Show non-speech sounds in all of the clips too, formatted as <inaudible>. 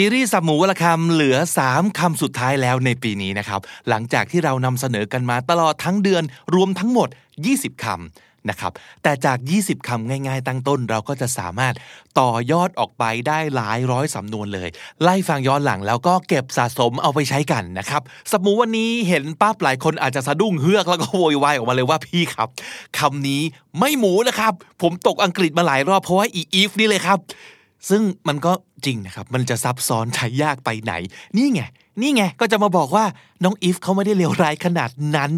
ซีรีส์สับหมูวลคำเหลือ 3คำสุดท้ายแล้วในปีนี้นะครับ หลังจากที่เรานำเสนอกันมาตลอดทั้งเดือนรวมทั้งหมด 20คำนะครับ แต่จาก 20คำง่ายๆ ตั้งต้น เราก็จะสามารถต่อยอดออกไปได้หลายร้อยสำนวนเลย ไล่ฟังย้อนหลังแล้วก็เก็บสะสมเอาไปใช้กันนะครับสับหมูวันนี้เห็นปั๊บหลายคนอาจจะสะดุ้งเฮือกแล้วก็โวยวายออกมาเลยว่าพี่ครับคำนี้ไม่หมูนะครับ ผมตกอังกฤษมาหลายรอบเพราะว่าอีอีฟนี่เลยครับซึ่งมันก็ จริงนะครับ มันจะซับซ้อนใช้ยากไปไหน นี่ไง นี่ไง ก็จะมาบอกว่าน้องอีฟเขาไม่ได้เลวร้ายขนาดนั้น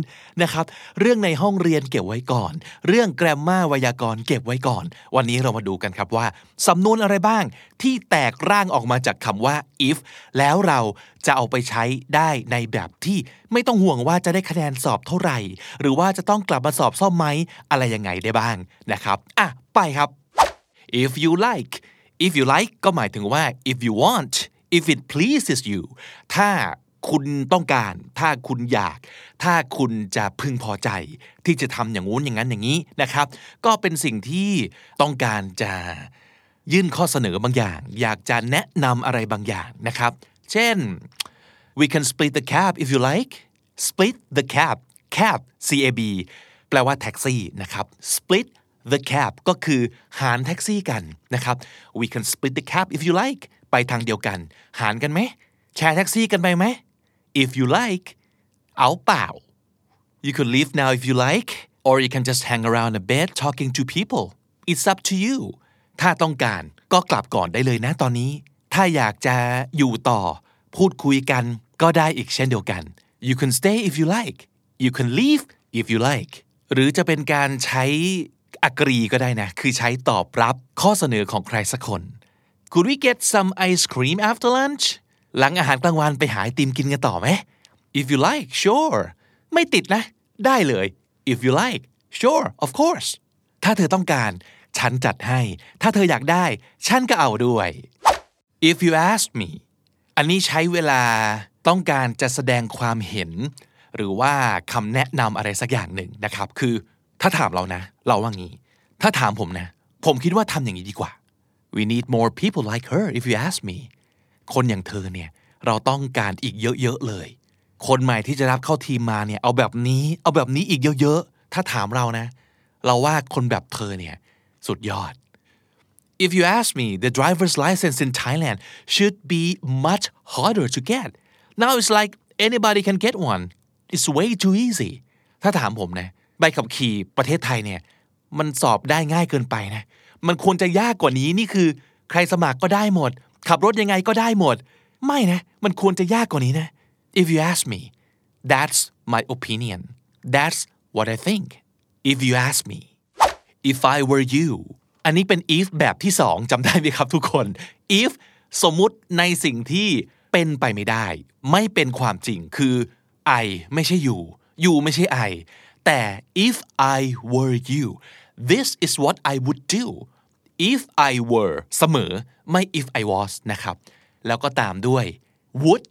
นะครับ เรื่องในห้องเรียนเก็บไว้ก่อน เรื่องแกรมมาไวยากรณ์เก็บไว้ก่อน วันนี้เรามาดูกันครับว่า สำนวนอะไรบ้างที่แตกร่างออกมาจากคำว่า if แล้วเราจะเอาไปใช้ได้ในแบบที่ไม่ต้องห่วงว่าจะได้คะแนนสอบเท่าไหร่ หรือว่าจะต้องกลับมาสอบซ่อมไหมอะไรยังไงได้บ้างนะครับ อะ ไปครับ if you like if you like ก็หมายถึงว่า if you want if it pleases you ถ้าคุณต้องการ ถ้าคุณอยาก ถ้าคุณจะพึงพอใจ ที่จะทำอย่างงู้นอย่างนั้นอย่างนี้นะครับ ก็เป็นสิ่งที่ต้องการจะยื่นข้อเสนอบางอย่าง อยากจะแนะนำอะไรบางอย่างนะครับ เช่น we can split the cab if you like split the cab cab C A B แปลว่าแท็กซี่นะครับ split the cab ก็คือหารแท็กซี่กันนะครับ we can split the cab if you like ไปทางเดียวกัน หารกันไหมแชร์แท็กซี่กันไปไหม if you like เอาเปล่า you could leave now if you like or you can just hang around a bit talking to people it's up to you ถ้าต้องการก็กลับก่อนได้เลยนะตอนนี้ ถ้าอยากจะอยู่ต่อ พูดคุยกันก็ได้อีกเช่นเดียวกัน you can stay if you like you can leave if you like หรือจะเป็นการใช้ agree ก็ได้นะ คือใช้ตอบรับข้อเสนอของใครสักคน Could we get some ice cream after lunch หลังอาหารกลางวันไปหาไอติมกินกันต่อไหม If you like sure ไม่ติดนะ ได้เลย If you like sure of course ถ้าเธอต้องการฉันจัดให้ ถ้าเธออยากได้ ฉันก็เอาด้วย If you ask me อันนี้ใช้เวลาต้องการจะแสดงความเห็น หรือว่าคำแนะนำอะไรสักอย่างหนึ่งนะครับ คือ ถ้าถามเรานะ เราว่างี้ ถ้าถามผมนะ ผมคิดว่าทำอย่างนี้ดีกว่า we need more people like her if you ask me คนอย่างเธอเนี่ย เราต้องการอีกเยอะๆเลย คนใหม่ที่จะรับเข้าทีมมาเนี่ย เอาแบบนี้ เอาแบบนี้อีกเยอะๆ ถ้าถามเรานะ เราว่าคนแบบเธอเนี่ย สุดยอด If you ask me, the driver's license in Thailand should be much harder to get. Now it's like anybody can get one. It's way too easy. ถ้าถามผมนะ ใบขับขี่ประเทศไทยเนี่ยมันสอบได้ง่ายเกินไปนะมันควรจะยากกว่านี้นี่คือ ใครสมัครก็ได้หมด ขับรถยังไงก็ได้หมด ไม่นะ มันควรจะยากกว่านี้นะ If you ask me that's my opinion that's what I think if you ask me if I were you อันนี้เป็น if แบบที่สองจำได้ไหมครับทุกคน if สมมุติในสิ่งที่เป็นไปไม่ได้ ไม่เป็นความจริงคือ I ไม่ใช่ you you ไม่ใช่ I แต่ if I were you this is what I would do if I were เสมอไม่ if I was นะครับ แล้วก็ตามด้วย would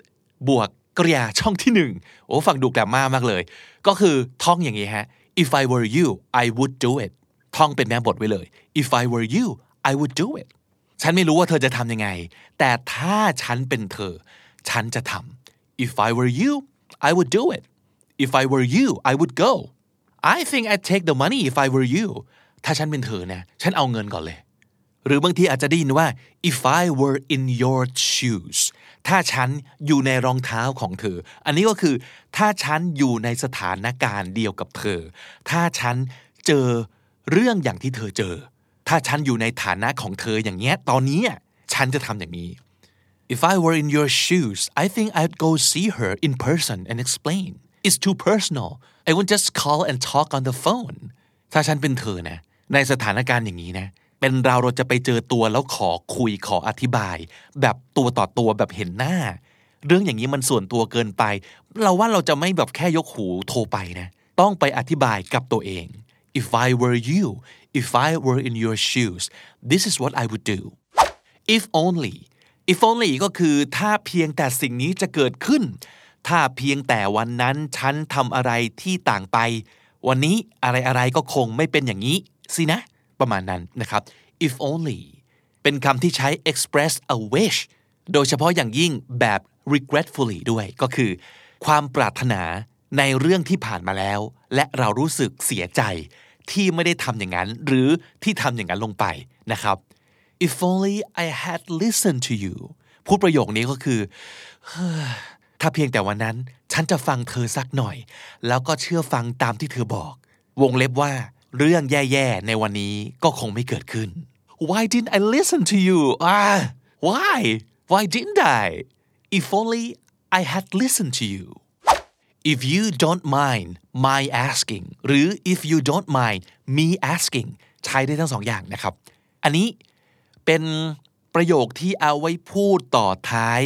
บวกกริยาช่องที่หนึ่งโอ้ฟังดูแกรมมามากเลย ก็คือท่องอย่างนี้ฮะ if I were you I would do it ท่องเป็นแม่บทไว้เลย if I were you I would do it ฉันไม่รู้ว่าเธอจะทำยังไง แต่ถ้าฉันเป็นเธอ ฉันจะทำ if I were you I would do it if I were you I would go I think I'd take the money if I were you ถ้าฉันเป็นเธอนะฉันเอาเงินก่อนเลย หรือบางทีอาจจะได้ยินว่า if I were in your shoes ถ้าฉันอยู่ในรองเท้าของเธอ อันนี้ก็คือ ถ้าฉันอยู่ในสถานการณ์เดียวกับเธอ ถ้าฉันเจอเรื่องอย่างที่เธอเจอ ถ้าฉันอยู่ในฐานะของเธออย่างเงี้ย ตอนนี้ฉันจะทำอย่างนี้ If I were in your shoes I think I'd go see her in person and explain it's too personal I won't just call and talk on the phone ถ้าฉันเป็นเธอนะในสถานการณ์อย่างนี้นะ เป็นเราเราจะไปเจอตัวแล้วขอคุยขออธิบาย แบบตัวต่อตัวแบบเห็นหน้า เรื่องอย่างนี้มันส่วนตัวเกินไป เราว่าเราจะไม่แบบแค่ยกหูโทรไปนะ ต้องไปอธิบายกับตัวเอง if I were you if I were in your shoes this is what I would do if only if only ก็คือถ้าเพียงแต่สิ่งนี้จะเกิดขึ้น ถ้าเพียงแต่วันนั้นฉันทำอะไรที่ต่างไป วันนี้อะไรอะไรก็คงไม่เป็นอย่างนี้สินะ ประมาณนั้นนะครับ if only เป็นคำที่ใช้ express a wish โดยเฉพาะอย่างยิ่งแบบ regretfully ด้วยก็คือ ความปรารถนาในเรื่องที่ผ่านมาแล้ว และเรารู้สึกเสียใจที่ไม่ได้ทำอย่างนั้น หรือที่ทำอย่างนั้นลงไปนะครับ if only I had listened to you พูดประโยคนี้ก็คือ ถ้าเพียงแต่วันนั้น ฉันจะฟังเธอสักหน่อย แล้วก็เชื่อฟังตามที่เธอบอก วงเล็บว่า เรื่องแย่ๆ ในวันนี้ก็คงไม่เกิดขึ้น Why didn't I listen to you ah why why didn't I if only I had listened to you if you don't mind my asking หรือ if you don't mind me asking ใช้ได้ทั้งสองอย่างนะครับ อันนี้เป็นประโยคที่เอาไว้พูดต่อท้าย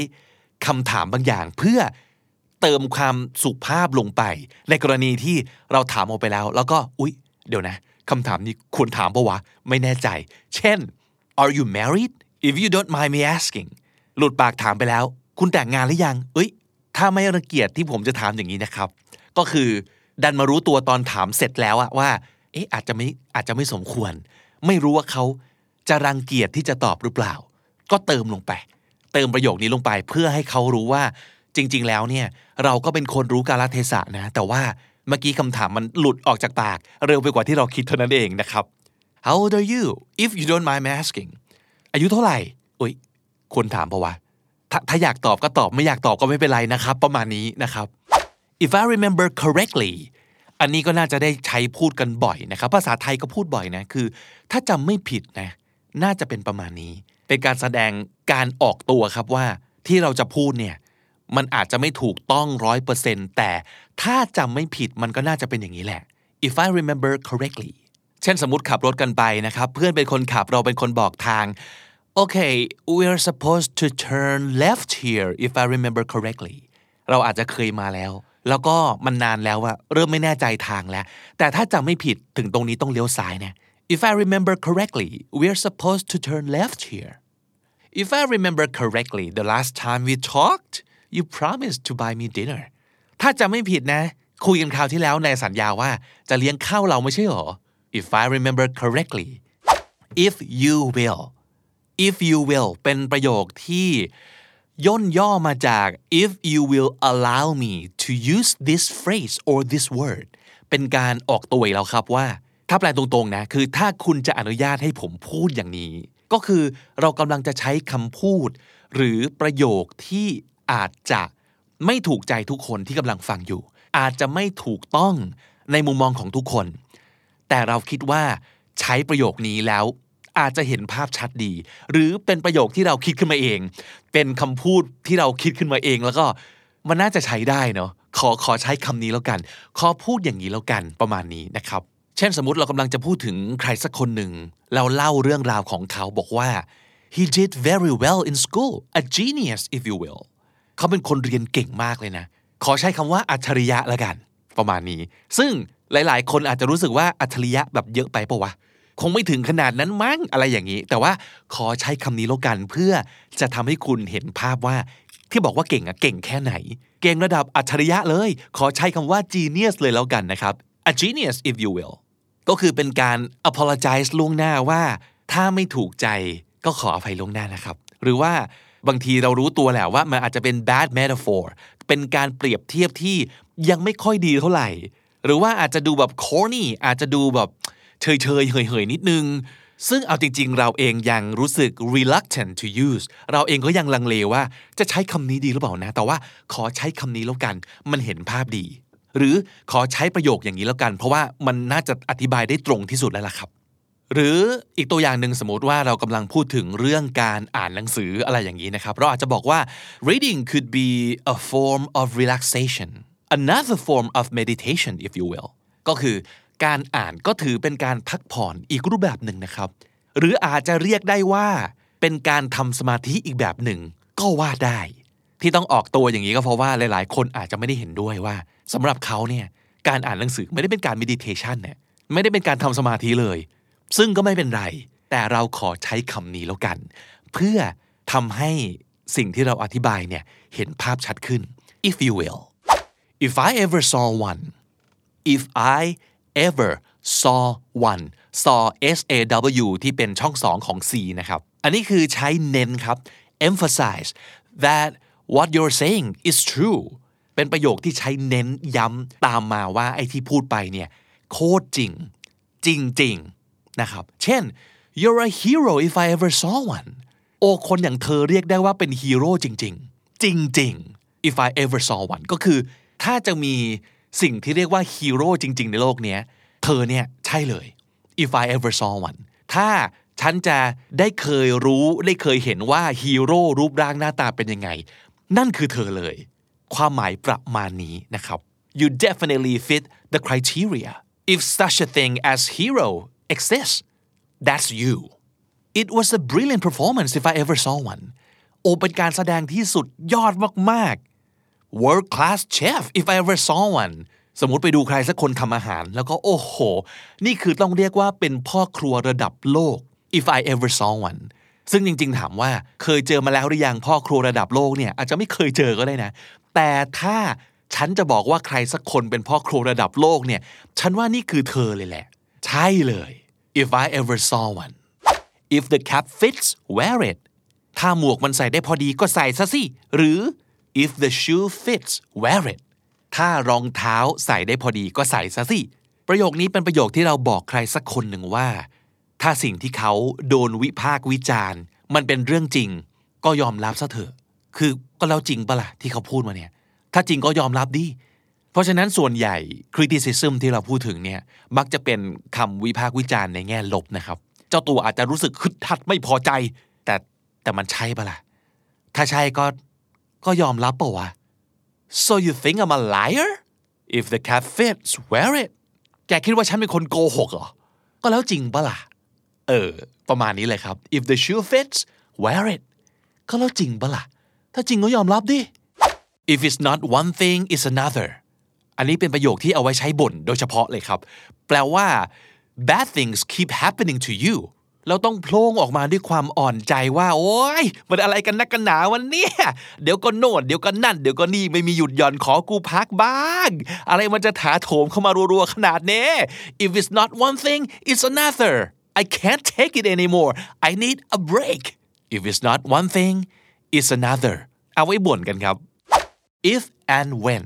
คำถามบางอย่างเพื่อเติมความสุภาพลงไป ในกรณีที่เราถามออกไปแล้ว แล้วก็อุ๊ย เดี๋ยวนะคำถามนี้ควรถามปะวะ ไม่แน่ใจ เช่น are you married if you don't mind me asking หลุดปากถามไปแล้ว คุณแต่งงานหรือยังเอ้ย ถ้าไม่รังเกียจที่ผมจะถามอย่างนี้นะครับ ก็คือ ดันมารู้ตัวตอนถามเสร็จแล้วอะว่า เอ๊ะอาจจะไม่อาจจะไม่สมควร ไม่รู้ว่าเขาจะรังเกียจที่จะตอบหรือเปล่า ก็เติมลงไป เติมประโยคนี้ลงไป เพื่อให้เขารู้ว่าจริง ๆ แล้วเนี่ยเราก็เป็นคนรู้กาลเทศะนะ แต่ว่าเมื่อกี้คำถามมันหลุดออกจากปาก เร็วไปกว่าที่เราคิดเท่านั้นเองนะครับ How old are you if you don't mind me asking อายุเท่าไหร่อุ้ยควรถามปะวะถถ้าอยากตอบก็ตอบไม่อยากตอบก็ไม่เป็นไรนะครับ ประมาณนี้นะครับ if I remember correctly อันนี้ก็น่าจะได้ใช้พูดกันบ่อยนะครับ ภาษาไทยก็พูดบ่อยนะคือ ถ้าจำไม่ผิดนะ น่าจะเป็นประมาณนี้ เป็นการแสดงการออกตัวครับว่าที่เราจะพูดเนี่ยมันอาจจะไม่ถูกต้องร้อยเปอร์เซ็นต์แต่ถ้าจำไม่ผิดมันก็น่าจะเป็นอย่างนี้แหละ if I remember correctly เช่นสมมติขับรถกันไปนะครับ เพื่อนเป็นคนขับเราเป็นคนบอกทาง okay we're supposed to turn left here if I remember correctly เราอาจจะเคยมาแล้ว แล้วก็มันนานแล้วอะเริ่มไม่แน่ใจทางแล้ว แต่ถ้าจำไม่ผิดถึงตรงนี้ต้องเลี้ยวซ้ายเนี่ย if I remember correctly we're supposed to turn left here if I remember correctly the last time we talked you promised to buy me dinner ถ้าจำไม่ผิดนะ คุยกันคราวที่แล้วในสัญญาว่าจะเลี้ยงข้าวเราไม่ใช่หรอ if I remember correctly if you will if you will เป็นประโยคที่ย่นย่อมาจาก if you will allow me to use this phrase or this word เป็นการออกตัวแล้วครับว่า ถ้าแปลตรงๆนะ คือถ้าคุณจะอนุญาตให้ผมพูดอย่างนี้ ก็คือเรากำลังจะใช้คำพูด หรือประโยคที่อาจจะไม่ถูกใจทุกคนที่กำลังฟังอยู่ อาจจะไม่ถูกต้องในมุมมองของทุกคน แต่เราคิดว่าใช้ประโยคนี้แล้วอาจจะเห็นภาพชัดดี หรือเป็นประโยคที่เราคิดขึ้นมาเอง เป็นคำพูดที่เราคิดขึ้นมาเอง แล้วก็มันน่าจะใช้ได้เนาะขอขอใช้คำนี้แล้วกัน ขอพูดอย่างนี้แล้วกันประมาณนี้นะครับ เช่นสมมติเรากำลังจะพูดถึงใครสักคนหนึ่งเราเล่าเรื่องราวของเขาบอกว่า he did very well in school a genius if you will เขาเป็นคนเรียนเก่งมากเลยนะ ขอใช้คำว่าอัจฉริยะละกัน ประมาณนี้ ซึ่งหลาย ๆ คนอาจจะรู้สึกว่าอัจฉริยะแบบเยอะไปปะวะ คงไม่ถึงขนาดนั้นมั้งอะไรอย่างนี้ แต่ว่าขอใช้คำนี้แล้วกันเพื่อจะทำให้คุณเห็นภาพว่าที่บอกว่าเก่งอะเก่งแค่ไหน เก่งระดับอัจฉริยะเลย ขอใช้คำว่า genius เลยแล้วกันนะครับ a genius if you will ก็คือเป็นการ apologize ล่วงหน้าว่า ถ้าไม่ถูกใจก็ขออภัยล่วงหน้านะครับ หรือว่าบางทีเรารู้ตัวแหละว่ามันอาจจะเป็น bad metaphor เป็นการเปรียบเทียบที่ยังไม่ค่อยดีเท่าไหร่ หรือว่าอาจจะดูแบบ corny อาจจะดูแบบเฉยเฉยเหยเหยนิดนึง ซึ่งเอาจริง ๆ เราเองยังรู้สึก reluctant to use เราเองก็ยังลังเลว่าจะใช้คำนี้ดีหรือเปล่านะ แต่ว่าขอใช้คำนี้แล้วกัน มันเห็นภาพดี หรือขอใช้ประโยคอย่างนี้แล้วกัน เพราะว่ามันน่าจะอธิบายได้ตรงที่สุดแล้วล่ะครับ หรืออีกตัวอย่างหนึ่งสมมติว่าเรากำลังพูดถึงเรื่องการอ่านหนังสืออะไรอย่างนี้นะครับ เราอาจจะบอกว่า reading could be a form of relaxation another form of meditation if you will ก็คือการอ่านก็ถือเป็นการพักผ่อนอีกรูปแบบหนึ่งนะครับ หรืออาจจะเรียกได้ว่า เป็นการทำสมาธิอีกแบบหนึ่ง ก็ว่าได้ ที่ต้องออกตัวอย่างนี้ก็เพราะว่าหลาย ๆ คนอาจจะไม่ได้เห็นด้วยว่าสำหรับเขาเนี่ยการอ่านหนังสือไม่ได้เป็นการ meditation เนี่ยไม่ได้เป็นการทำสมาธิเลย ซึ่งก็ไม่เป็นไร แต่เราขอใช้คำนี้แล้วกัน เพื่อทำให้สิ่งที่เราอธิบายเนี่ยเห็นภาพชัดขึ้น if you will if I ever saw one if I ever saw one saw S A W ที่เป็นช่องสองของ C นะครับ อันนี้คือใช้เน้นครับ emphasize that what you're saying is true เป็นประโยคที่ใช้เน้นย้ำตามมาว่าไอ้ที่พูดไปเนี่ยโคตรจริง จริงๆนะครับ เช่น you're a hero if I ever saw one โอ้คนอย่างเธอเรียกได้ว่าเป็นฮีโร่จริงๆจริงๆ if I ever saw one ก็คือ ถ้าจะมีสิ่งที่เรียกว่าฮีโร่จริง ๆ ในโลกนี้เธอเนี่ยใช่เลย if I ever saw one ถ้าฉันจะได้เคยรู้ได้เคยเห็นว่าฮีโร่รูปร่างหน้าตาเป็นยังไง นั่นคือเธอเลย ความหมายประมาณนี้นะครับ you definitely fit the criteria if such a thing as hero exists that's you it was a brilliant performance if I ever saw one โอเป็นการแสดงที่สุดยอดมากๆ world class chef if I ever saw one สมมติไปดูใครสักคนทำอาหาร แล้วก็โอ้โห นี่คือต้องเรียกว่าเป็นพ่อครัวระดับโลก if I ever saw one ซึ่งจริง ๆ ถามว่าเคยเจอมาแล้วหรือยังพ่อครัวระดับโลกเนี่ยอาจจะไม่เคยเจอก็ได้นะ แต่ถ้าฉันจะบอกว่าใครสักคนเป็นพ่อครัวระดับโลกเนี่ย ฉันว่านี่คือเธอเลยแหละ ใช่เลย if I ever saw one if the cap fits wear it ถ้าหมวกมันใส่ได้พอดีก็ใส่ซะสิ หรือ if the shoe fits wear it ถ้ารองเท้าใส่ได้พอดีก็ใส่ซะสิ ประโยคนี้เป็นประโยคที่เราบอกใครสักคนหนึ่งว่า ถ้าสิ่งที่เขาโดนวิพากษ์วิจารณ์ มันเป็นเรื่องจริง ก็ยอมรับซะเถอะ คือก็แล้วจริงปะล่ะที่เขาพูดมาเนี่ย ถ้าจริงก็ยอมรับดิเพราะฉะนั้นส่วนใหญ่ criticism ที่เราพูดถึงเนี่ยมักจะเป็นคำวิพากษ์วิจารณ์ในแง่ลบนะครับ เจ้าตัวอาจจะรู้สึกคึดทัดไม่พอใจ แต่แต่มันใช่ปะล่ะถ้าใช่ก็ก็ยอมรับปะวะ so you think I'm a liar if the cap fits wear it แกคิดว่าฉันเป็นคนโกหกเหรอ ก็แล้วจริงปะล่ะ เออ ประมาณนี้เลยครับ if the shoe fits wear it ก็แล้วจริงปะล่ะ ถ้าจริงก็ยอมรับดิ if it's not one thing it's another อันนี้เป็นประโยคที่เอาไว้ใช้บ่นโดยเฉพาะเลยครับ แปลว่า bad things keep happening to you เราต้องโพล่งออกมาด้วยความอ่อนใจว่า โอ้ยมันอะไรกันนักกันหนาวันนี้เดี๋ยวก็โน่นเดี๋ยวก็นั่น เดี๋ยวก็นี่ไม่มีหยุดหย่อนขอกูพักบ้าง อะไรมันจะถาโถมเข้ามารัวๆขนาดนี้ if it's not one thing it's another I can't take it anymore I need a break if it's not one thing it's another เอาไว้บ่นกันครับ if and when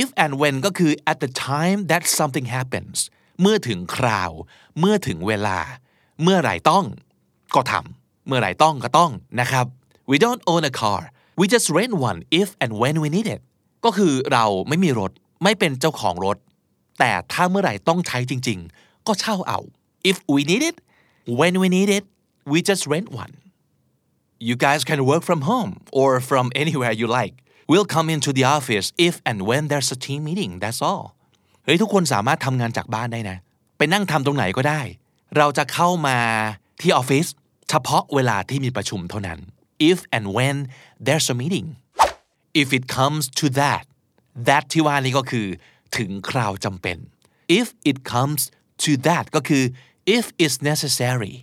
if and when ก็คือ at the time that something happens เมื่อถึงคราว เมื่อถึงเวลา เมื่อไหร่ต้อง ก็ทำเมื่อไหร่ต้องก็ต้องนะครับ we don't own a car we just rent one if and when we need it ก็คือเราไม่มีรถไม่เป็นเจ้าของรถ แต่ถ้าเมื่อไหร่ต้องใช้จริง ๆ ก็เช่าเอา if we need it when we need it we just rent one you guys can work from home or from <laughs> anywhere you like we'll come into the office if and when there's a team meeting that's all เฮ้ยทุกคนสามารถทำงานจากบ้านได้นะ ไปนั่งทำตรงไหนก็ได้ เราจะเข้ามาที่ออฟฟิศเฉพาะเวลาที่มีประชุมเท่านั้น if and when there's a meeting if it comes to that that ที่ว่านี้ก็คือ ถึงคราวจำเป็น if it comes to that ก็คือ if it's necessary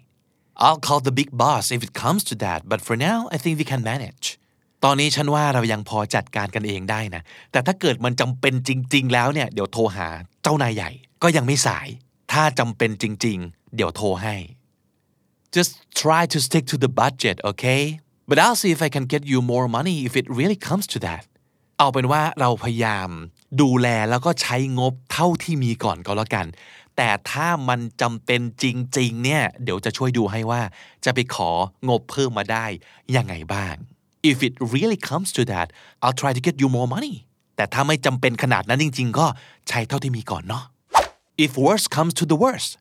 I'll call the big boss if it comes to that but for now I think we can manage ตอนนี้ฉันว่าเรายังพอจัดการกันเองได้นะ แต่ถ้าเกิดมันจำเป็นจริง ๆ แล้วเนี่ยเดี๋ยวโทรหาเจ้านายใหญ่ ก็ยังไม่สาย ถ้าจำเป็นจริง ๆ เดี๋ยวโทรให้ just try to stick to the budget okay but I'll see if I can get you more money if it really comes to that เอาเป็นว่าเราพยายามดูแลแล้วก็ใช้งบเท่าที่มีก่อนก็แล้วกัน แต่ถ้ามันจำเป็นจริงๆเนี่ยเดี๋ยวจะช่วยดูให้ว่าจะไปของบเพิ่มมาได้ยังไงบ้าง if it really comes to that I'll try to get you more money แต่ถ้าไม่จำเป็นขนาดนั้นจริง ๆ ก็ใช้เท่าที่มีก่อนเนาะ if worst comes to the worst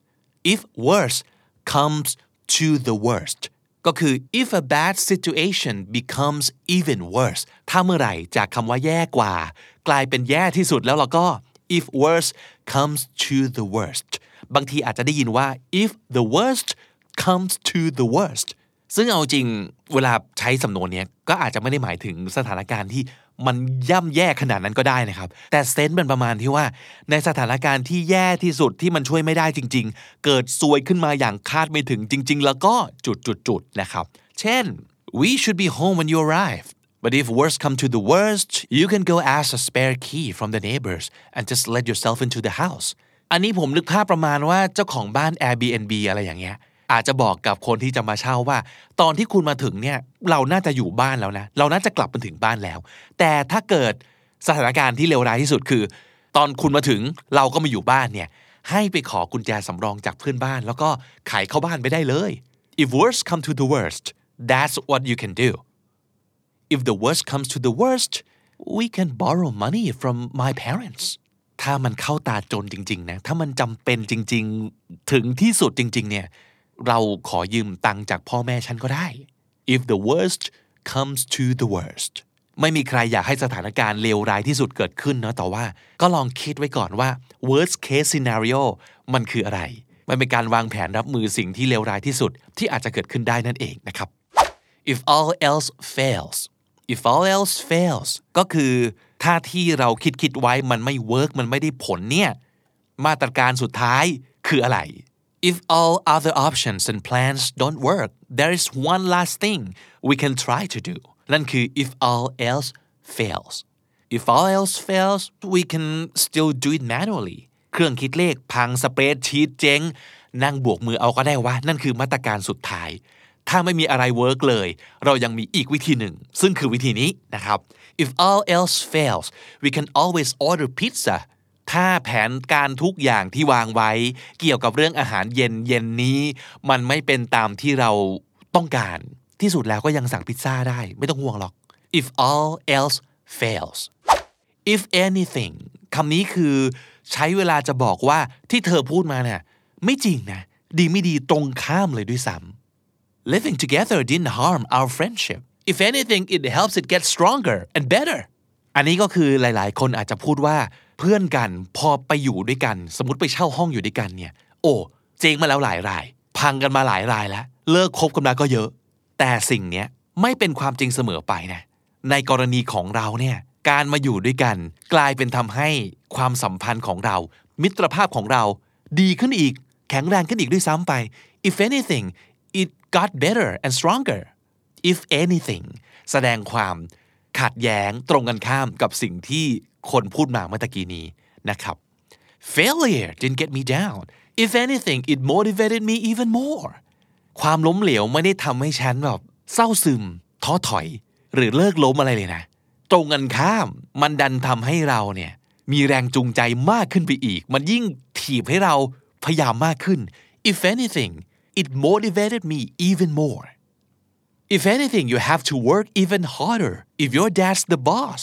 if worst comes to the worst ก็คือ if a bad situation becomes even worse ถ้าเมื่อไหร่จากคำว่าแย่กว่า กลายเป็นแย่ที่สุดแล้วเราก็ if worst comes to the worst บางทีอาจจะได้ยินว่า if the worst comes to the worst ซึ่งเอาจริงเวลาใช้สำนวนนี้ก็อาจจะไม่ได้หมายถึงสถานการณ์ที่มันย่ำแย่ขนาดนั้นก็ได้นะครับ แต่เซนส์เป็นประมาณที่ว่า ในสถานการณ์ที่แย่ที่สุดที่มันช่วยไม่ได้จริง ๆ เกิดซวยขึ้นมาอย่างคาดไม่ถึงจริง ๆ แล้วก็จุดๆๆนะครับ เช่น we should be home when you arrive but if worst come to the worst you can go ask a spare key from the neighbors and just let yourself into the house อันนี้ผมนึกภาพประมาณว่าเจ้าของบ้าน Airbnb อะไรอย่างเงี้ย อาจจะบอกกับคนที่จะมาเช่าว่า ตอนที่คุณมาถึงเนี่ย เราน่าจะอยู่บ้านแล้วนะ เราน่าจะกลับมาถึงบ้านแล้ว แต่ถ้าเกิดสถานการณ์ที่เลวร้ายที่สุดคือ ตอนคุณมาถึงเราก็มาอยู่บ้านเนี่ย ให้ไปขอกุญแจสำรองจากเพื่อนบ้าน แล้วก็ไขเข้าบ้านไปได้เลย if worst come to the worst that's what you can do if the worst comes to the worst we can borrow money from my parents ถ้ามันเข้าตาจนจริง ๆ นะ ถ้ามันจำเป็นจริง ๆ ถึงที่สุดจริง ๆ เนี่ย เราขอยืมตังค์จากพ่อแม่ฉันก็ได้ if the worst comes to the worst ไม่มีใครอยากให้สถานการณ์เลวร้ายที่สุดเกิดขึ้นเนาะแต่ว่าก็ลองคิดไว้ก่อนว่า worst case scenario มันคืออะไร มันเป็นการวางแผนรับมือสิ่งที่เลวร้ายที่สุดที่อาจจะเกิดขึ้นได้นั่นเองนะครับ if all else fails if all else fails ก็คือถ้าที่เราคิดคิดไว้มันไม่ work มันไม่ได้ผลเนี่ย มาตรการสุดท้ายคืออะไร if all other options and plans don't work there is one last thing we can try to do นั่นคือ if all else fails if all else fails we can still do it manually เครื่องคิดเลขพัง spreadsheet เจ๊งนั่งบวกมือเอาก็ได้ว่านั่นคือมาตรการสุดท้าย ถ้าไม่มีอะไร work เลย เรายังมีอีกวิธีหนึ่ง ซึ่งคือวิธีนี้นะครับ if all else fails we can always order pizza ถ้าแผนการทุกอย่างที่วางไว้ เกี่ยวกับเรื่องอาหารเย็นเย็นนี้ มันไม่เป็นตามที่เราต้องการ ที่สุดแล้วก็ยังสั่งพิซซ่าได้ ไม่ต้องห่วงหรอก if all else fails if anything คำนี้คือใช้เวลาจะบอกว่าที่เธอพูดมาเนี่ยไม่จริงนะ ดีไม่ดีตรงข้ามเลยด้วยซ้ำ living together didn't harm our friendship if anything it helps it get stronger and better อันนี้ก็คือหลาย ๆ คนอาจจะพูดว่าเพื่อนกันพอไปอยู่ด้วยกัน สมมติไปเช่าห้องอยู่ด้วยกันเนี่ย โอ้เจ๊งมาแล้วหลายราย พังกันมาหลายรายแล้ว เลิกคบกันมาก็เยอะ แต่สิ่งเนี้ยไม่เป็นความจริงเสมอไปนะในกรณีของเราเนี่ยการมาอยู่ด้วยกัน กลายเป็นทำให้ความสัมพันธ์ของเรา มิตรภาพของเรา ดีขึ้นอีก แข็งแรงขึ้นอีกด้วยซ้ำไป if anything it got better and stronger if anything แสดงความขัดแย้งตรงกันข้ามกับสิ่งที่คนพูดมาเมื่อกี้นี้นะครับ failure didn't get me down if anything it motivated me even more ความล้มเหลวไม่ได้ทำให้ฉันแบบเศร้าซึม ท้อถอย หรือเลิกล้มอะไรเลยนะ ตรงกันข้ามมันดันทำให้เราเนี่ยมีแรงจูงใจมากขึ้นไปอีก มันยิ่งถีบให้เราพยายามมากขึ้น if anything it motivated me even more if anything you have to work even harder if your dad's the boss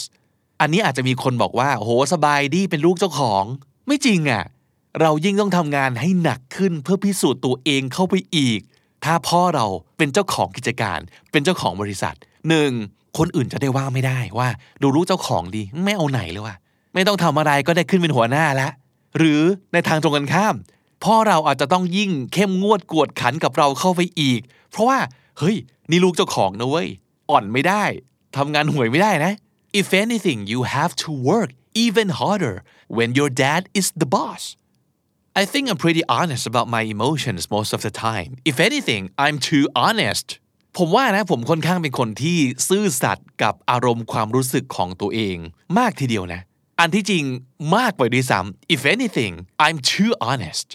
อันนี้อาจจะมีคนบอกว่าโหสบายดีเป็นลูกเจ้าของ ไม่จริงอะ่ะ เรายิ่งต้องทำงานให้หนักขึ้นเพื่อพิสูจน์ตัวเองเข้าไปอีก ถ้าพ่อเราเป็นเจ้าของกิจการ เป็นเจ้าของบริษัทหนึ่งคนอื่นจะได้ว่าไม่ได้ว่า ดูลูกเจ้าของดีไม่เอาไหนเลยว่ะไม่ต้องทำอะไรก็ได้ขึ้นเป็นหัวหน้าล้วหรือในทางตรงกันข้าม พ่อเราอาจจะต้องยิ่งเข้มงวดกวดขันกับเราเข้าไปอีก เพราะว่า เฮ้ย นี่ลูกเจ้าของนะเว้ย อ่อนไม่ได้ทำงานห่วยไม่ได้นะ if anything you have to work even harder when your dad is the boss I think I'm pretty honest about my emotions most of the time if anything I'm too honest ผมว่านะผมค่อนข้างเป็นคนที่ซื่อสัตย์กับอารมณ์ความรู้สึกของตัวเอง มากทีเดียวนะ อันที่จริงมากไปด้วยซ้ำ if anything I'm too honest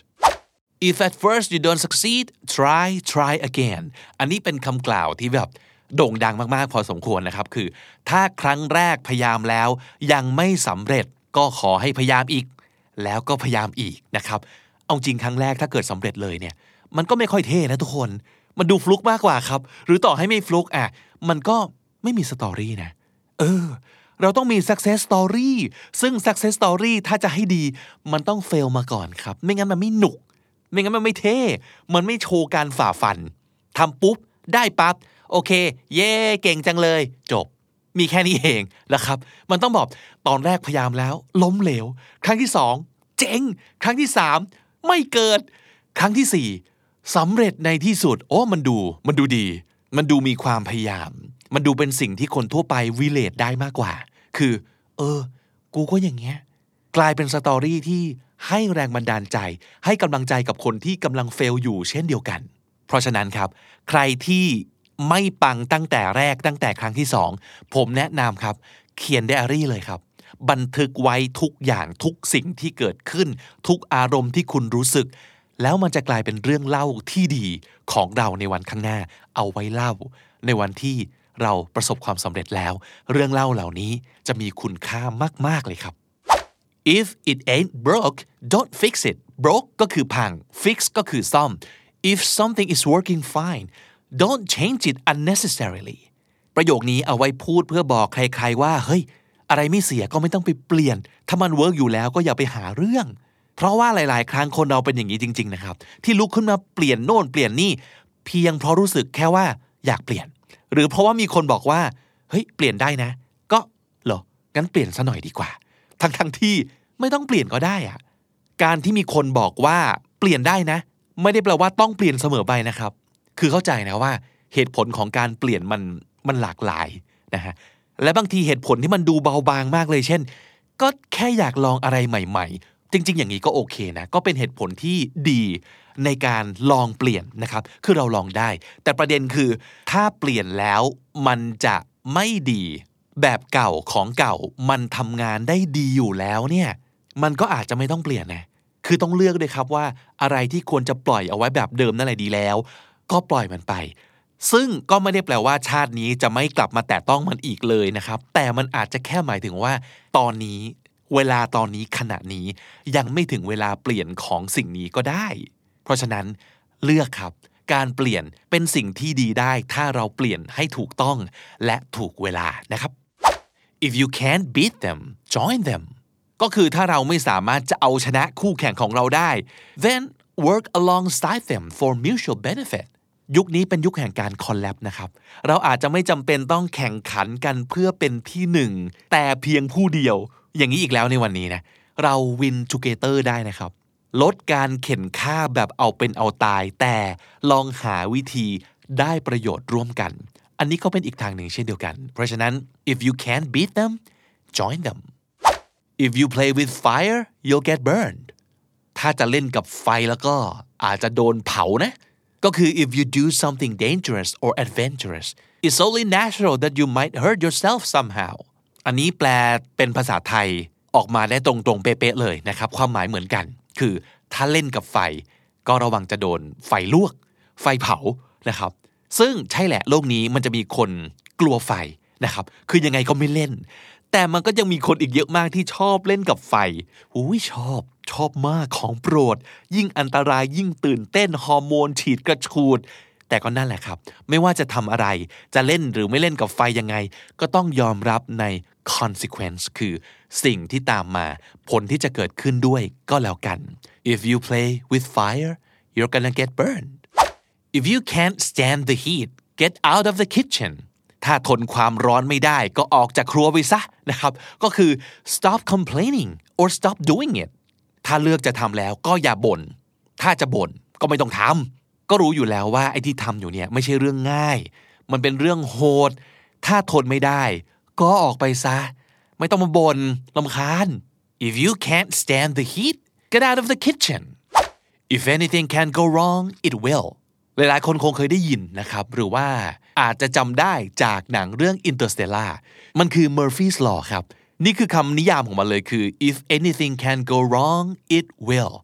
if at first you don't succeed try try again อันนี้เป็นคำกล่าวที่แบบโด่งดังมากๆ พอสมควรนะครับ คือ ถ้าครั้งแรกพยายามแล้ว ยังไม่สำเร็จก็ขอให้พยายามอีก แล้วก็พยายามอีกนะครับ เอาจริงครั้งแรกถ้าเกิดสำเร็จเลยเนี่ย มันก็ไม่ค่อยเท่นะทุกคน มันดูฟลุกมากกว่าครับ หรือต่อให้ไม่ฟลุกอะ มันก็ไม่มีสตอรี่นะ เออ เราต้องมี success story ซึ่ง success story ถ้าจะให้ดี มันต้อง fail มาก่อนครับ ไม่งั้นมันไม่หนุก ไม่งั้นมันไม่เท่ มันไม่โชว์การฝ่าฟันทำปุ๊บ ได้ปั๊บ โอเค เย่เก่งจังเลย จบ มีแค่นี้เองนะครับ มันต้องบอกตอนแรกพยายามแล้ว ล้มเหลว ครั้งที่สองเจ๊ง ครั้งที่สามไม่เกิด ครั้งที่สี่สำเร็จในที่สุด โอ้ มันดู มันดูดี มันดูมีความพยายาม มันดูเป็นสิ่งที่คนทั่วไป relate ได้มากกว่า คือ เออ กูก็อย่างเงี้ย กลายเป็น story ที่ ให้แรงบันดาลใจ ให้กำลังใจกับคนที่กำลัง fail อยู่เช่นเดียวกัน เพราะฉะนั้นครับ ใครที่ไม่ปังตั้งแต่แรกตั้งแต่ครั้งที่สองผมแนะนำครับ เขียนไดอารี่เลยครับ บันทึกไว้ทุกอย่างทุกสิ่งที่เกิดขึ้น ทุกอารมณ์ที่คุณรู้สึก แล้วมันจะกลายเป็นเรื่องเล่าที่ดีของเราในวันข้างหน้า เอาไว้เล่า ในวันที่เราประสบความสำเร็จแล้ว เรื่องเล่าเหล่านี้จะมีคุณค่ามาก ๆ เลยครับ if it ain't broke don't fix it broke ก็คือพัง fix ก็คือซ่อม if something is working fine don't change it unnecessarily ประโยคนี้เอาไว้พูดเพื่อบอกใครๆว่า เฮ้ย อะไรไม่เสียก็ไม่ต้องไปเปลี่ยน ถ้ามัน work อยู่แล้วก็อย่าไปหาเรื่อง เพราะว่าหลาย ๆ ครั้งคนเราเป็นอย่างนี้จริง ๆ นะครับ ที่ลุกขึ้นมาเปลี่ยนโน่นเปลี่ยนนี่ เพียงเพราะรู้สึกแค่ว่าอยากเปลี่ยน หรือเพราะว่ามีคนบอกว่า เฮ้ย เปลี่ยนได้นะ ก็เหรอ งั้นเปลี่ยนซะหน่อยดีกว่า ทั้งๆที่ ไม่ต้องเปลี่ยนก็ได้อะการที่มีคนบอกว่าเปลี่ยนได้นะ ไม่ได้แปลว่าต้องเปลี่ยนเสมอไปนะครับ คือเข้าใจนะว่าเหตุผลของการเปลี่ยนมันมันหลากหลายนะฮะและบางทีเหตุผลที่มันดูเบาบางมากเลย เช่น ก็แค่อยากลองอะไรใหม่ ๆ จริง ๆ อย่างนี้ก็โอเคนะ ก็เป็นเหตุผลที่ดีในการลองเปลี่ยนนะครับ คือเราลองได้ แต่ประเด็นคือถ้าเปลี่ยนแล้วมันจะไม่ดี แบบเก่าของเก่ามันทำงานได้ดีอยู่แล้วเนี่ย มันก็อาจจะไม่ต้องเปลี่ยนนะคือต้องเลือกด้วยครับว่าอะไรที่ควรจะปล่อยเอาไว้แบบเดิมนั่นแหละดีแล้ว ก็ปล่อยมันไป ซึ่งก็ไม่ได้แปลว่าชาตินี้จะไม่กลับมาแตะต้องมันอีกเลยนะครับ แต่มันอาจจะแค่หมายถึงว่า ตอนนี้เวลาตอนนี้ขณะนี้ยังไม่ถึงเวลาเปลี่ยนของสิ่งนี้ก็ได้ เพราะฉะนั้นเลือกครับ การเปลี่ยนเป็นสิ่งที่ดีได้ ถ้าเราเปลี่ยนให้ถูกต้องและถูกเวลานะครับ if you can't beat them join them ก็คือถ้าเราไม่สามารถจะเอาชนะคู่แข่งของเราได้ then work alongside them for mutual benefit ยุคนี้เป็นยุคแห่งการคอลแลบนะครับ เราอาจจะไม่จำเป็นต้องแข่งขันกันเพื่อเป็นที่หนึ่ง แต่เพียงผู้เดียว อย่างนี้อีกแล้วในวันนี้นะ เราวิน together ได้นะครับ ลดการเข็นค่าแบบเอาเป็นเอาตาย แต่ลองหาวิธีได้ประโยชน์ร่วมกัน อันนี้ก็เป็นอีกทางหนึ่งเช่นเดียวกัน เพราะฉะนั้น if you can't beat them join them if you play with fire you'll get burned ถ้าจะเล่นกับไฟแล้วก็อาจจะโดนเผานะ ก็คือ if you do something dangerous or adventurous it's only natural that you might hurt yourself somehow อันนี้แปลเป็นภาษาไทยออกมาได้ตรงๆเป๊ะๆเลยนะครับ ความหมายเหมือนกัน คือถ้าเล่นกับไฟ ก็ระวังจะโดนไฟลวก ไฟเผานะครับ ซึ่งใช่แหละโลกนี้มันจะมีคนกลัวไฟนะครับ คือยังไงก็ไม่เล่น แต่มันก็ยังมีคนอีกเยอะมากที่ชอบเล่นกับไฟอุ้ยชอบชอบมากของโปรด ยิ่งอันตรายยิ่งตื่นเต้นฮอร์โมนฉีดกระชูด แต่ก็นั่นแหละครับ ไม่ว่าจะทำอะไร จะเล่นหรือไม่เล่นกับไฟยังไง ก็ต้องยอมรับใน consequence คือสิ่งที่ตามมา ผลที่จะเกิดขึ้นด้วยก็แล้วกัน if you play with fire you're gonna get burned if you can't stand the heat get out of the kitchen ถ้าทนความร้อนไม่ได้ก็ออกจากครัวไปซะ นะครับ ก็คือ stop complaining or stop doing it ถ้าเลือกจะทำแล้วก็อย่าบน่น ถ้าจะบ่นก็ไม่ต้องทำ ก็รู้อยู่แล้วว่าไอ้ที่ทำอยู่เนี่ยไม่ใช่เรื่องง่าย มันเป็นเรื่องโหด ถ้าทนไม่ได้ ก็ออกไปซะ ไม่ต้องมาบน่นลำคาญ if you can't stand the heat get out of the kitchen if anything can go wrong it will หลายๆคนคงเคยได้ยินนะครับ หรือว่า อาจจะจำได้จากหนังเรื่อง Interstellar มันคือ Murphy's Law ครับ นี่คือคำนิยามของมันเลยคือ if anything can go wrong it will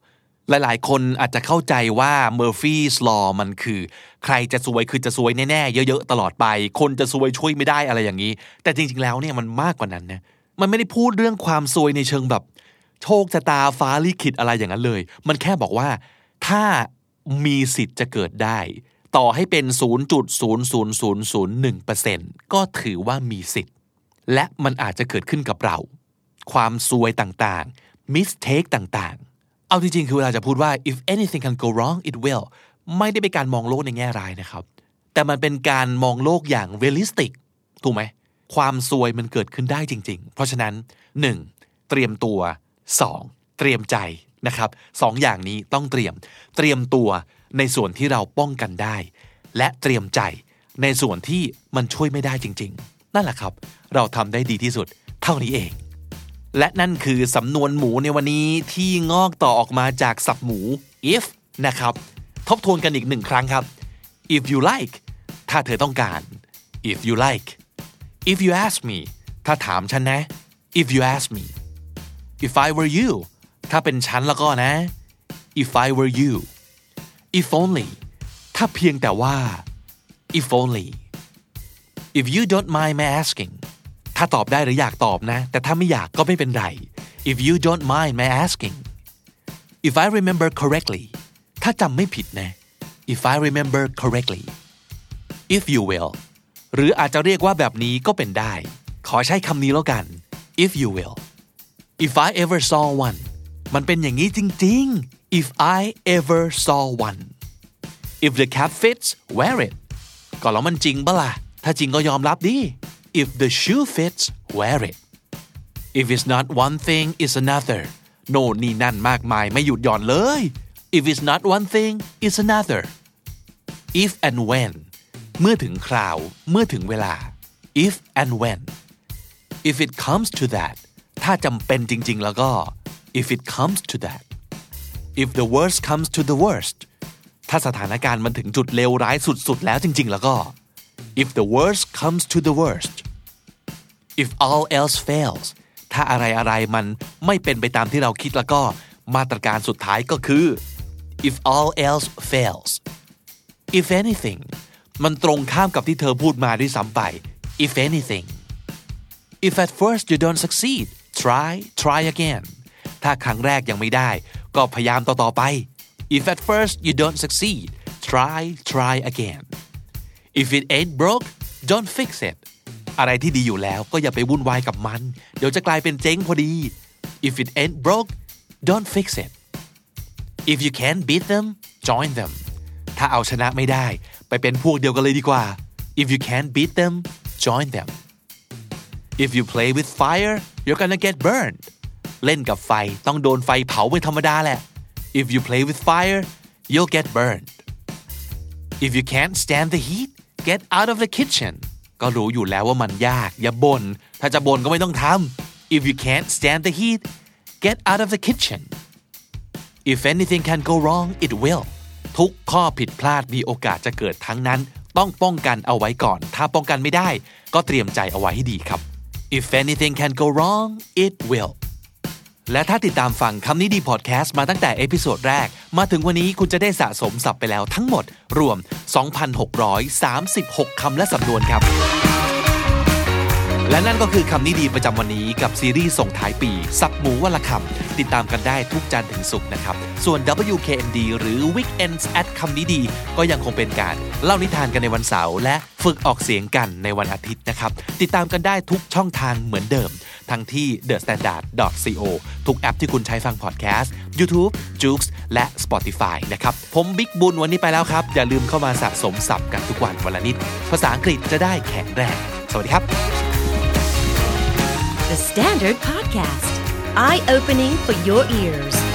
หลายๆ คนอาจจะเข้าใจว่า Murphy's Law มันคือ ใครจะซวยคือจะซวยแน่ๆ เยอะๆ ตลอดไป คนจะซวยช่วยไม่ได้อะไรอย่างนี้ แต่จริงๆ แล้วเนี่ยมันมากกว่านั้นนะมันไม่ได้พูดเรื่องความซวยในเชิงแบบ โชคชะตาฟ้าลิขิตอะไรอย่างนั้นเลย มันแค่บอกว่าถ้ามีสิทธิ์จะเกิดได้ ต่อให้เป็น 0.00001%ก็ถือว่ามีสิทธิ์ และมันอาจจะเกิดขึ้นกับเรา ความซวยต่างๆ mistake ต่างๆ เอาจริงๆ คือเวลาจะพูดว่า if anything can go wrong it will ไม่ได้เป็นการมองโลกในแง่ร้ายนะครับ แต่มันเป็นการมองโลกอย่าง realistic ถูกไหม ความซวยมันเกิดขึ้นได้จริง ๆ เพราะฉะนั้น 1. เตรียมตัว 2. เตรียมใจนะครับสองอย่างนี้ต้องเตรียม เตรียมตัว ในส่วนที่เราป้องกันได้ และเตรียมใจในส่วนที่มันช่วยไม่ได้จริง ๆ นั่นแหละครับ เราทำได้ดีที่สุดเท่านี้เอง และนั่นคือสำนวนหมูในวันนี้ที่งอกต่อออกมาจากสับหมู if นะครับ ทบทวนกันอีกหนึ่งครั้งครับ if you like ถ้าเธอต้องการ if you like if you ask me ถ้าถามฉันนะ if you ask me if I were you ถ้าเป็นฉันแล้วก็นะ if I were you if only ถ้าเพียงแต่ว่า if only if you don't mind my asking ถ้าตอบได้หรืออยากตอบนะ แต่ถ้าไม่อยากก็ไม่เป็นไร if you don't mind my asking if I remember correctly ถ้าจำไม่ผิดนะ if I remember correctly if you will หรืออาจจะเรียกว่าแบบนี้ก็เป็นได้ ขอใช้คำนี้แล้วกัน if you will if I ever saw one มันเป็นอย่างนี้จริงๆ if I ever saw one if the cap fits wear it ก็แล้วมันจริงปล่ะ ถ้าจริงก็ยอมรับดิ if the shoe fits wear it if it's not one thing it's another โน่นนี่นั่นมากมายไม่หยุดหย่อนเลย if it's not one thing it's another if and when เมื่อถึงคราว เมื่อถึงเวลา if and when if it comes to that ถ้าจำเป็นจริง ๆ แล้วก็ if it comes to that if the worst comes to the worst ถ้าสถานการณ์มันถึงจุดเลวร้ายสุดๆ แล้วจริง ๆ แล้วก็ if the worst comes to the worst if all else fails ถ้าอะไรอะไรมันไม่เป็นไปตามที่เราคิดแล้วก็มาตรการสุดท้ายก็คือ if all else fails if anything มันตรงข้ามกับที่เธอพูดมาด้วยซ้ำไป if anything if at first you don't succeed try try again ถ้าครั้งแรกยังไม่ได้ ก็พยายามต่อๆไป if at first you don't succeed try try again if it ain't broke don't fix it อะไรที่ดีอยู่แล้วก็อย่าไปวุ่นวายกับมัน เดี๋ยวจะกลายเป็นเจ๊งพอดี if it ain't broke don't fix it if you can't beat them join them ถ้าเอาชนะไม่ได้ ไปเป็นพวกเดียวกันเลยดีกว่า if you can't beat them join them if you play with fire you're gonna get burned เล่นกับไฟต้องโดนไฟเผาเป็นธรรมดาแหละ if you play with fire you'll get burned if you can't stand the heat get out of the kitchen ก็รู้อยู่แล้วว่ามันยาก อย่าบน่นถ้าจะบ่นก็ไม่ต้องทำ if you can't stand the heat get out of the kitchen if anything can go wrong it will ทุกข้อผิดพลาดมีโอกาสจะเกิดทั้งนั้น ต้องป้องกันเอาไว้ก่อน ถ้าป้องกันไม่ได้ ก็เตรียมใจเอาไว้ให้ดีครับ if anything can go wrong it will และถ้าติดตามฟังคำนี้ดีพอดแคสต์มาตั้งแต่ episode แรก มาถึงวันนี้คุณจะได้สะสมศัพท์ไปแล้วทั้งหมด รวม 2,636 คำและสำนวนครับ และนั่นก็คือคำนี้ดีประจำวันนี้กับซีรีส์ส่งท้ายปี สับหมูวันละคำติดตามกันได้ทุกจันทร์ถึงศุกร์นะครับ ส่วน WKND หรือ Weekends at คำนี้ดี ก็ยังคงเป็นการเล่านิทานกันในวันเสาร์และฝึกออกเสียงกันในวันอาทิตย์นะครับ ติดตามกันได้ทุกช่องทางเหมือนเดิม ทั้งที่ thestandard.co ทุกแอปที่คุณใช้ฟังพอดแคสต์ YouTube, j o o x และ Spotify นะครับ ผมบิ๊กบุญวันนี้ไปแล้วครับ อย่าลืมเข้ามาสะสมศัพท์กันทุกวันวันละนิด ภาษาอังกฤษจะได้แข็งแรงสวัสดีครับ The Standard Podcast, eye opening for your ears.